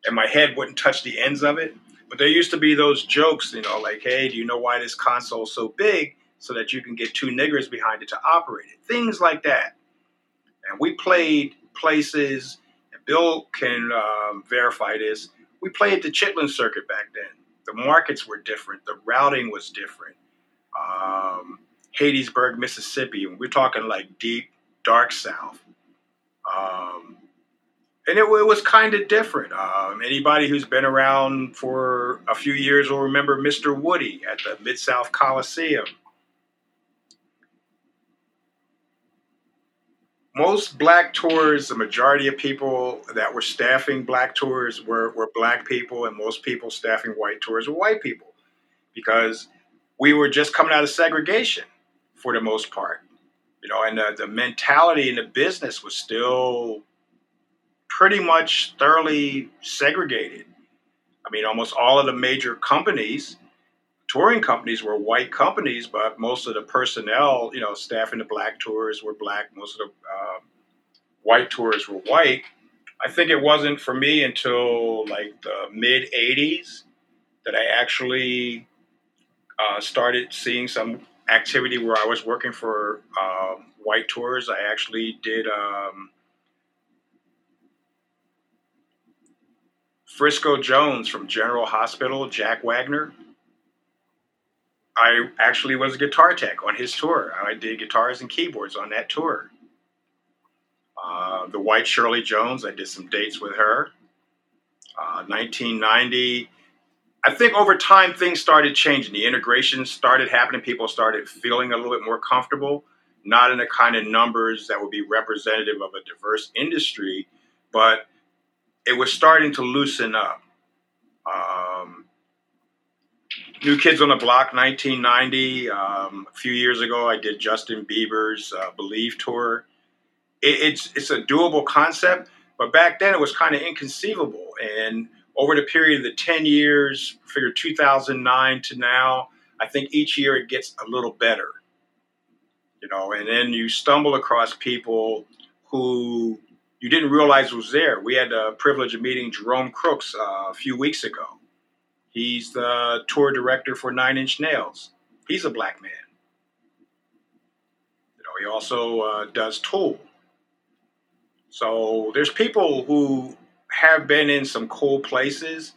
and my head wouldn't touch the ends of it. But there used to be those jokes, you know, like, hey, do you know why this console's so big? So that you can get two niggers behind it to operate it. Things like that. And we played places, Bill can um, verify this. We played the Chitlin circuit back then. The markets were different, the routing was different. Um, Hattiesburg, Mississippi, we're talking like deep, dark South. Um, and it, it was kind of different. Um, anybody who's been around for a few years will remember Mr. Woody at the Mid South Coliseum. Most black tours, the majority of people that were staffing black tours were, were black people, and most people staffing white tours were white people because we were just coming out of segregation for the most part. You know, and the, the mentality in the business was still pretty much thoroughly segregated. I mean, almost all of the major companies touring companies were white companies, but most of the personnel, you know, staffing the black tours were black. Most of the uh, white tours were white. I think it wasn't for me until like the mid '80s that I actually uh, started seeing some activity where I was working for uh, white tours. I actually did. Um, Frisco Jones from General Hospital, Jack Wagner. I actually was a guitar tech on his tour. I did guitars and keyboards on that tour. Uh, the White Shirley Jones, I did some dates with her. Uh, 1990. I think over time things started changing. The integration started happening. People started feeling a little bit more comfortable, not in the kind of numbers that would be representative of a diverse industry, but it was starting to loosen up. Um, New Kids on the Block 1990. Um, a few years ago, I did Justin Bieber's uh, Believe tour. It, it's it's a doable concept, but back then it was kind of inconceivable. And over the period of the 10 years, figure 2009 to now, I think each year it gets a little better. You know, and then you stumble across people who you didn't realize was there. We had the privilege of meeting Jerome Crooks uh, a few weeks ago He's the tour director for Nine Inch Nails. He's a black man. You know, he also uh, does Tool. So there's people who have been in some cool places,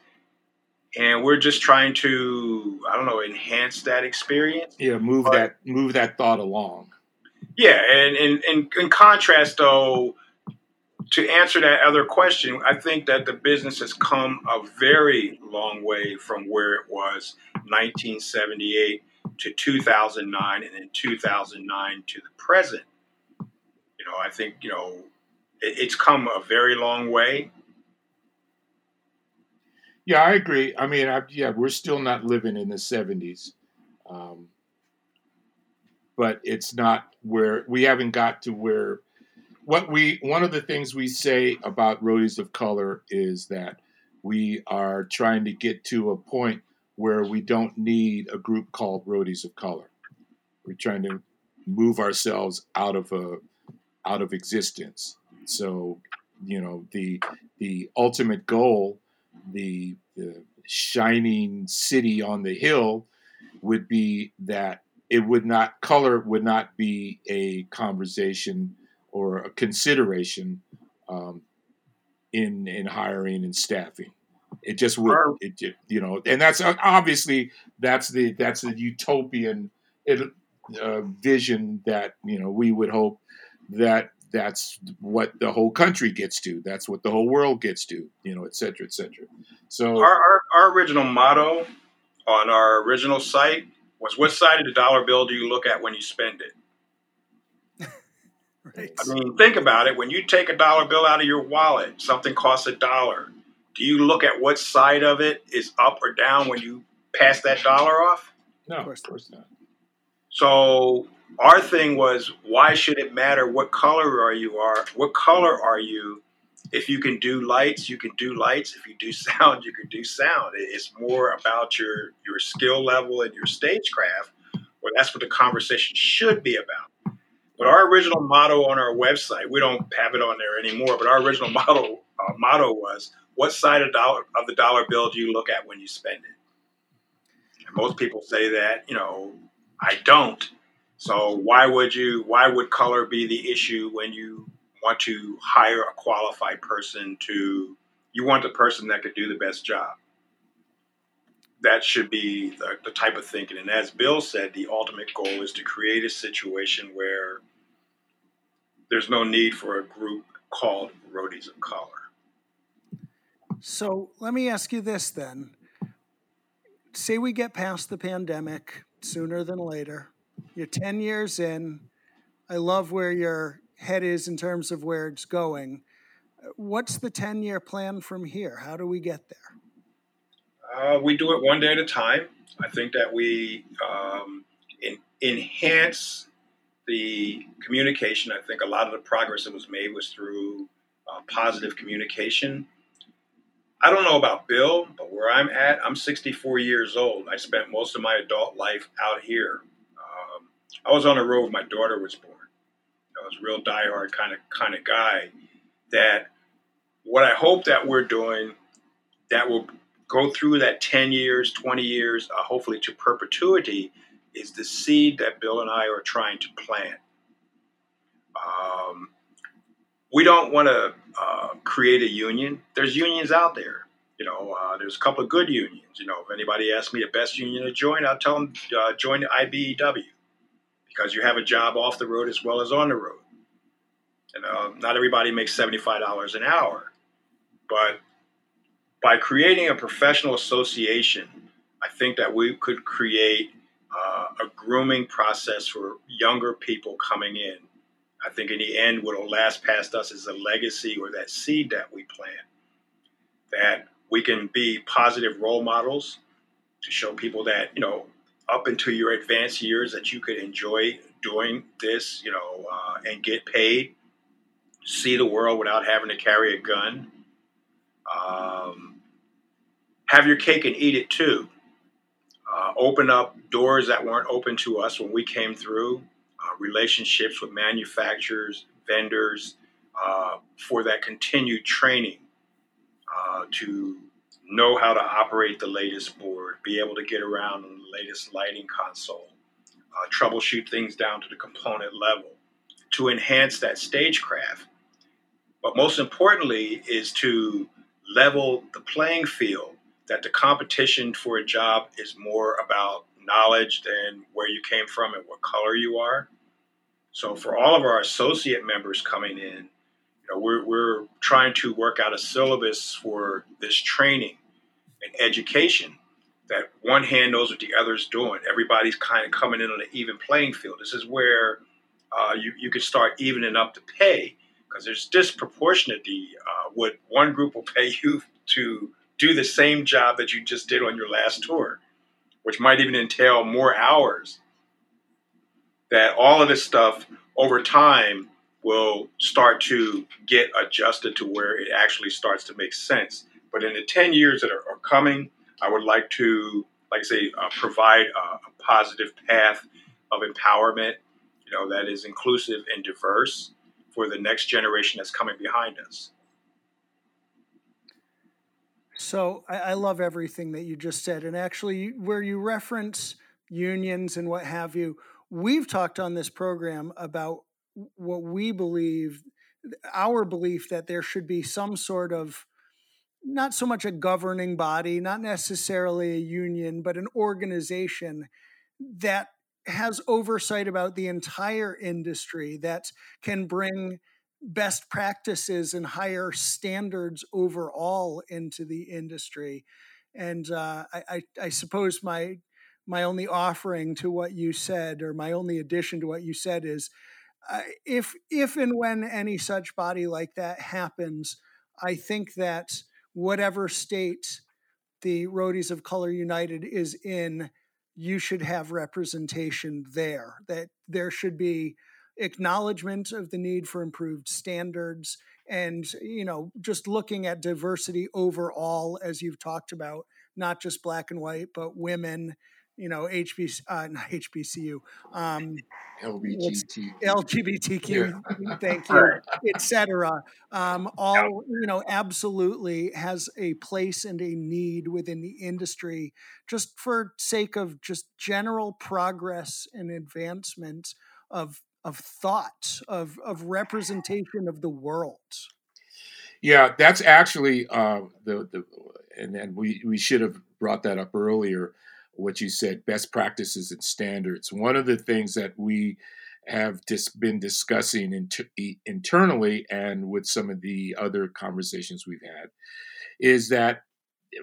and we're just trying to, I don't know, enhance that experience. Yeah, move but, that move that thought along. Yeah, and in in contrast though to answer that other question, I think that the business has come a very long way from where it was 1978 to 2009 and then 2009 to the present. You know, I think you know it, it's come a very long way. Yeah, I agree. I mean, I, yeah, we're still not living in the '70s, um, but it's not where we haven't got to where what we one of the things we say about roadies of color is that we are trying to get to a point where we don't need a group called roadies of color. We're trying to move ourselves out of a out of existence. So, you know, the the ultimate goal, the, the shining city on the hill, would be that it would not color would not be a conversation or a consideration um, in in hiring and staffing. It just would, it, you know, and that's obviously that's the that's the utopian uh, vision that you know we would hope that that's what the whole country gets to. That's what the whole world gets to. You know, et cetera, et cetera. So our, our, our original motto on our original site was, "What side of the dollar bill do you look at when you spend it?" Right. I mean, think about it. When you take a dollar bill out of your wallet, something costs a dollar. Do you look at what side of it is up or down when you pass that dollar off? No, of course not. So our thing was, why should it matter what color are you are? What color are you? If you can do lights, you can do lights. If you do sound, you can do sound. It's more about your your skill level and your stagecraft. Well, that's what the conversation should be about. But our original motto on our website, we don't have it on there anymore. But our original motto uh, motto was, "What side of, dollar, of the dollar bill do you look at when you spend it?" And most people say that, you know, I don't. So why would you? Why would color be the issue when you want to hire a qualified person to? You want the person that could do the best job. That should be the, the type of thinking. And as Bill said, the ultimate goal is to create a situation where there's no need for a group called roadies of color. So let me ask you this then. Say we get past the pandemic, sooner than later. You're 10 years in. I love where your head is in terms of where it's going. What's the 10 year plan from here? How do we get there? Uh, we do it one day at a time. I think that we um, in, enhance the communication. I think a lot of the progress that was made was through uh, positive communication I don't know about Bill, but where I'm at, I'm 64 years old. I spent most of my adult life out here. Um, I was on the road when my daughter was born. I was a real diehard kind of kind of guy. That what I hope that we're doing that will go through that 10 years, 20 years, uh, hopefully to perpetuity, is the seed that Bill and I are trying to plant. Um, we don't want to uh, create a union. There's unions out there. You know, uh, there's a couple of good unions. You know, if anybody asks me the best union to join, I'll tell them uh, join the IBEW because you have a job off the road as well as on the road. You know, not everybody makes seventy-five dollars an hour, but by creating a professional association, I think that we could create uh, a grooming process for younger people coming in I think in the end, what will last past us is a legacy or that seed that we plant. That we can be positive role models to show people that, you know, up into your advanced years that you could enjoy doing this, you know, uh, and get paid, see the world without having to carry a gun. Um, have your cake and eat it too. Uh, open up doors that weren't open to us when we came through relationships with manufacturers, vendors, uh, for that continued training uh, to know how to operate the latest board, be able to get around on the latest lighting console, uh, troubleshoot things down to the component level, to enhance that stagecraft. But most importantly, is to level the playing field that the competition for a job is more about knowledge than where you came from and what color you are. So for all of our associate members coming in, you know, we're, we're trying to work out a syllabus for this training and education that one hand knows what the other's doing. Everybody's kind of coming in on an even playing field. This is where uh, you, you could start evening up the pay because there's disproportionately uh, what one group will pay you to do the same job that you just did on your last tour, which might even entail more hours. That all of this stuff over time will start to get adjusted to where it actually starts to make sense. But in the 10 years that are, are coming, I would like to, like I say, uh, provide a, a positive path of empowerment, you know, that is inclusive and diverse for the next generation that's coming behind us. So I, I, love everything that you just said, and actually, where you reference unions and what have you, we've talked on this program about what we believe, our belief that there should be some sort of not so much a governing body, not necessarily a union, but an organization that has oversight about the entire industry that can bring best practices and higher standards overall into the industry. And uh, I, I, I, suppose my my only offering to what you said, or my only addition to what you said, is uh, if if and when any such body like that happens, I think that whatever state the Roadies of Color United is in, you should have representation there. That there should be acknowledgement of the need for improved standards and you know just looking at diversity overall as you've talked about not just black and white but women you know HBC uh, not HBCU um, LGBTQ, LGBTQ yeah. thank you etc um, all you know absolutely has a place and a need within the industry. Just for sake of just general progress and advancement of of thought of of representation of the world. Yeah that's actually uh, the the and, and we we should have brought that up earlier what you said best practices and standards. One of the things that we have just been discussing inter- internally and with some of the other conversations we've had is that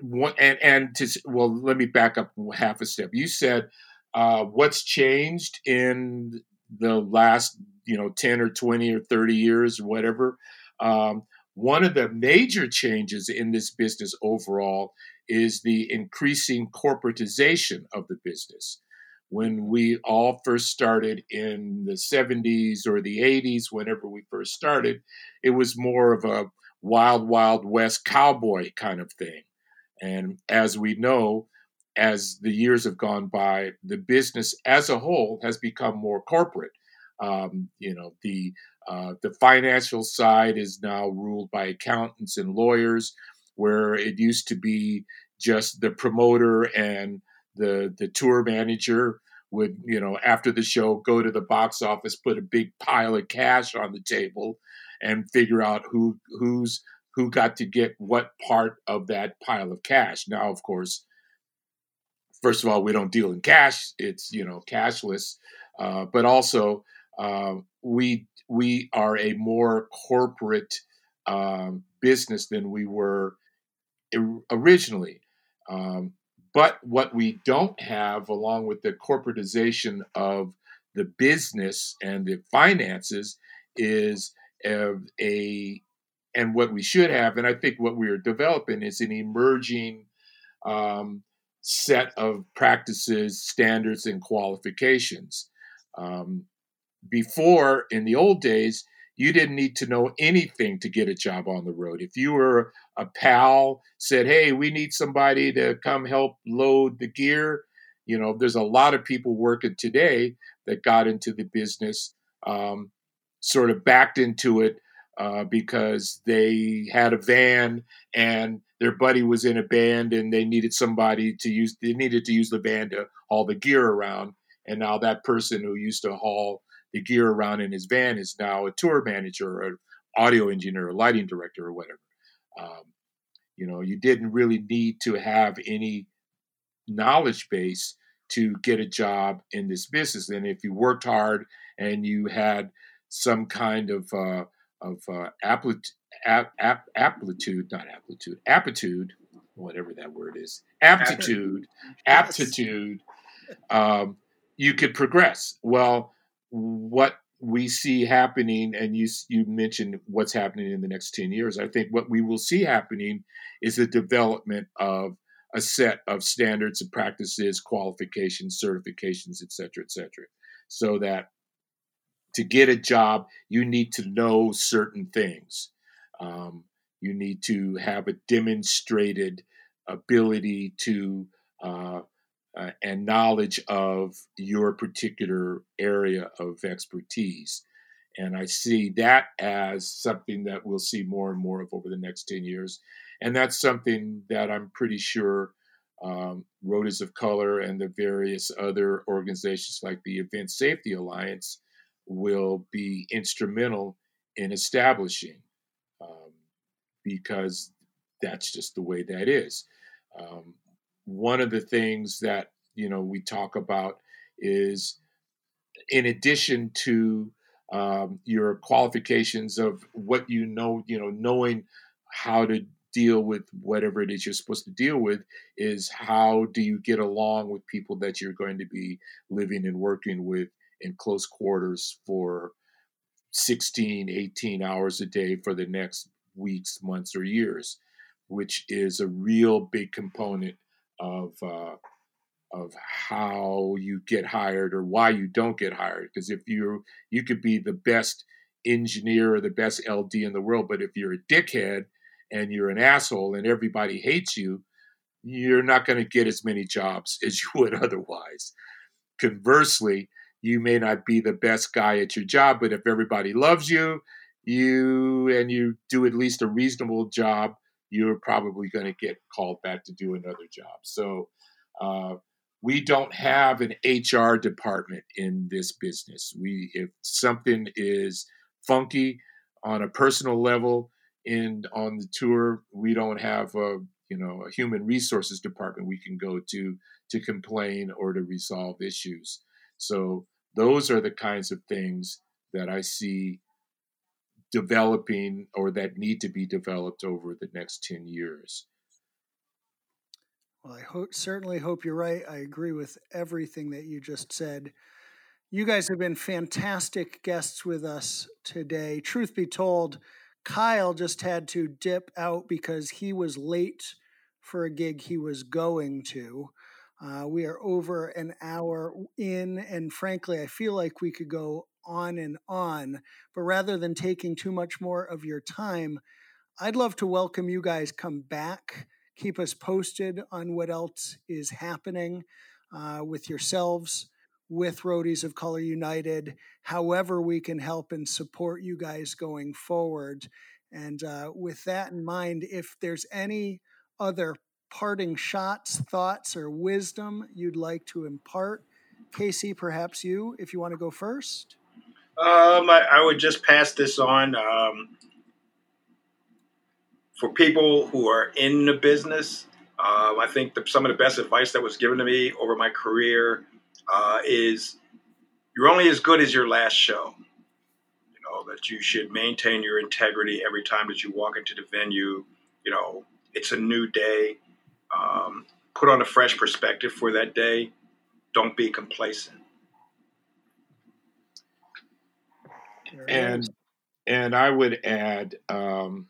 one and and to well let me back up half a step. You said uh, what's changed in the last you know 10 or 20 or 30 years or whatever um, one of the major changes in this business overall is the increasing corporatization of the business. When we all first started in the 70s or the 80s whenever we first started it was more of a wild wild west cowboy kind of thing. And as we know as the years have gone by, the business as a whole has become more corporate. Um, you know, the uh, the financial side is now ruled by accountants and lawyers, where it used to be just the promoter and the the tour manager would, you know, after the show, go to the box office, put a big pile of cash on the table, and figure out who who's who got to get what part of that pile of cash. Now, of course, first of all, we don't deal in cash; it's you know cashless. Uh, but also, uh, we we are a more corporate um, business than we were originally. Um, but what we don't have, along with the corporatization of the business and the finances, is a, a and what we should have, and I think what we are developing is an emerging um, set of practices, standards, and qualifications. Um, before, in the old days, you didn't need to know anything to get a job on the road. If you were a pal, said, "Hey, we need somebody to come help load the gear," you know, there's a lot of people working today that got into the business, um, sort of backed into it uh, because they had a van and their buddy was in a band and they needed somebody to use they needed to use the van to haul the gear around. And now that person who used to haul the gear around in his van is now a tour manager or an audio engineer or lighting director or whatever. Um, you know you didn't really need to have any knowledge base to get a job in this business. And if you worked hard and you had some kind of uh, of uh, ap, ap, aptitude, not aptitude, aptitude, whatever that word is, aptitude, aptitude, um, you could progress. Well, what we see happening, and you you mentioned what's happening in the next ten years. I think what we will see happening is the development of a set of standards and practices, qualifications, certifications, et cetera, et cetera, so that to get a job, you need to know certain things. Um, you need to have a demonstrated ability to uh, uh, and knowledge of your particular area of expertise. And I see that as something that we'll see more and more of over the next 10 years. And that's something that I'm pretty sure um, of Color and the various other organizations like the Event Safety Alliance will be instrumental in establishing because that's just the way that is. Um, one of the things that you know we talk about is in addition to um, your qualifications of what you know you know knowing how to deal with whatever it is you're supposed to deal with is how do you get along with people that you're going to be living and working with in close quarters for 16 18 hours a day for the next weeks months or years which is a real big component of uh, of how you get hired or why you don't get hired. Because if you you could be the best engineer or the best LD in the world, but if you're a dickhead and you're an asshole and everybody hates you, you're not going to get as many jobs as you would otherwise. Conversely, you may not be the best guy at your job, but if everybody loves you, you and you do at least a reasonable job, you're probably going to get called back to do another job. So uh, we don't have an HR department in this business. We if something is funky on a personal level and on the tour, we don't have a you know a human resources department we can go to to complain or to resolve issues. So those are the kinds of things that I see developing or that need to be developed over the next 10 years. Well, I certainly hope you're right. I agree with everything that you just said. You guys have been fantastic guests with us today. Truth be told, Kyle just had to dip out because he was late for a gig he was going to. Uh, we are over an hour in, and frankly, I feel like we could go on and on. But rather than taking too much more of your time, I'd love to welcome you guys come back. Keep us posted on what else is happening uh, with yourselves, with Roadies of Color United, however we can help and support you guys going forward. And uh, with that in mind, if there's any other parting shots, thoughts, or wisdom you'd like to impart, Casey, perhaps you, if you want to go first. Um, I, I, would just pass this on. Um, for people who are in the business, um, I think the, some of the best advice that was given to me over my career uh, is you're only as good as your last show. You know, that you should maintain your integrity every time that you walk into the venue. You know, it's a new day. Um, put on a fresh perspective for that day. Don't be complacent. And and I would add, um,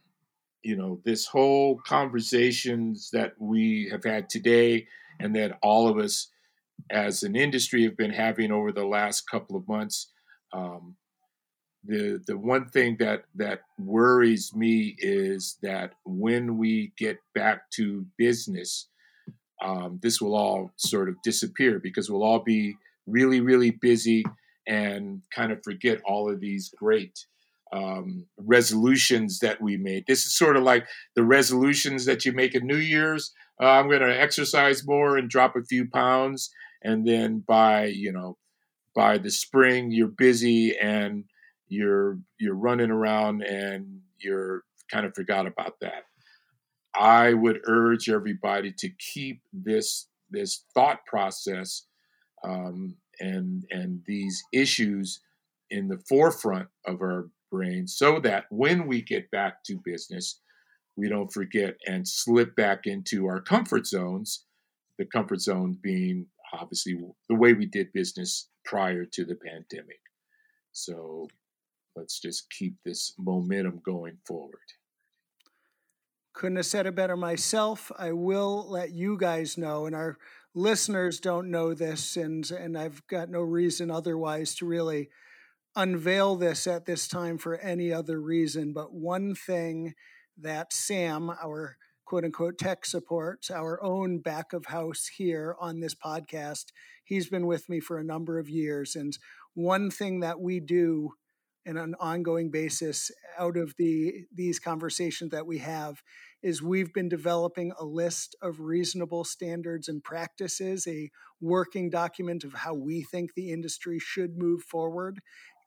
you know, this whole conversations that we have had today, and that all of us as an industry have been having over the last couple of months. Um, the the one thing that that worries me is that when we get back to business, um, this will all sort of disappear because we'll all be really really busy and kind of forget all of these great um, resolutions that we made. This is sort of like the resolutions that you make at New Year's. Uh, I'm going to exercise more and drop a few pounds, and then by you know by the spring you're busy and you're you're running around and you're kind of forgot about that. I would urge everybody to keep this this thought process um, and and these issues in the forefront of our brain so that when we get back to business we don't forget and slip back into our comfort zones the comfort zone being obviously the way we did business prior to the pandemic So let's just keep this momentum going forward. Couldn't have said it better myself. I will let you guys know, and our listeners don't know this, and and I've got no reason otherwise to really unveil this at this time for any other reason. But one thing that Sam, our quote unquote tech support, our own back of house here on this podcast, he's been with me for a number of years. And one thing that we do in an ongoing basis out of the these conversations that we have is we've been developing a list of reasonable standards and practices a working document of how we think the industry should move forward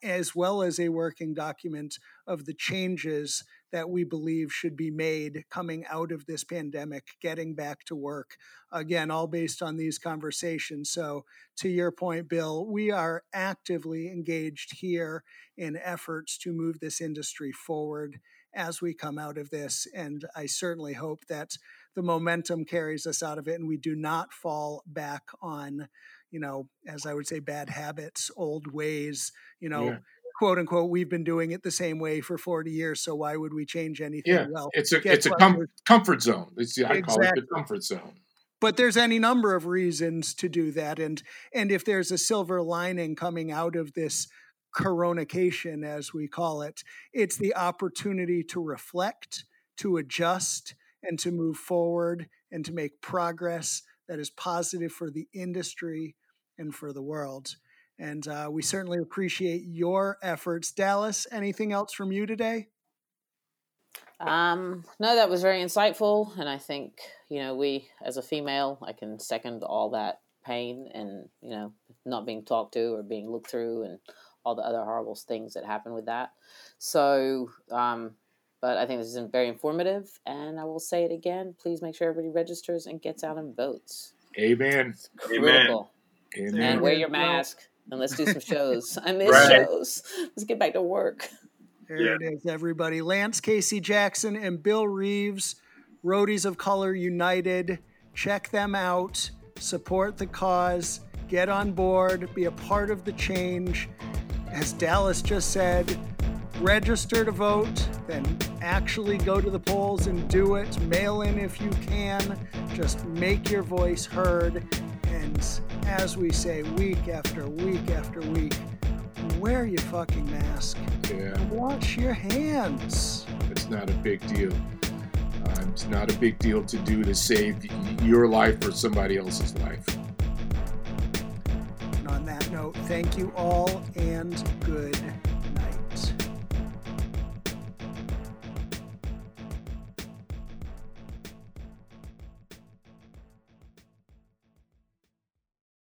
as well as a working document of the changes that we believe should be made coming out of this pandemic, getting back to work. Again, all based on these conversations. So, to your point, Bill, we are actively engaged here in efforts to move this industry forward as we come out of this. And I certainly hope that the momentum carries us out of it and we do not fall back on you know, as I would say, bad habits, old ways, you know, yeah. quote unquote, we've been doing it the same way for 40 years. So why would we change anything? Yeah. Well, it's a, it's a com- comfort zone. It's the, I exactly. call it the comfort zone. But there's any number of reasons to do that. And, and if there's a silver lining coming out of this coronation, as we call it, it's the opportunity to reflect, to adjust, and to move forward and to make progress that is positive for the industry and for the world. And uh, we certainly appreciate your efforts. Dallas, anything else from you today? Um, no, that was very insightful. And I think, you know, we, as a female, I can second all that pain and, you know, not being talked to or being looked through and all the other horrible things that happen with that. So, um, but I think this is very informative. And I will say it again please make sure everybody registers and gets out and votes. Amen. Critical. Amen. And wear your mask and let's do some shows. I miss right. shows. Let's get back to work. There yeah. it is, everybody. Lance Casey Jackson and Bill Reeves, Roadies of Color United. Check them out. Support the cause. Get on board. Be a part of the change. As Dallas just said, register to vote, then actually go to the polls and do it. Mail in if you can. Just make your voice heard and as we say week after week after week, wear your fucking mask. Yeah. Wash your hands. It's not a big deal. Uh, it's not a big deal to do to save your life or somebody else's life note, thank you all and good night.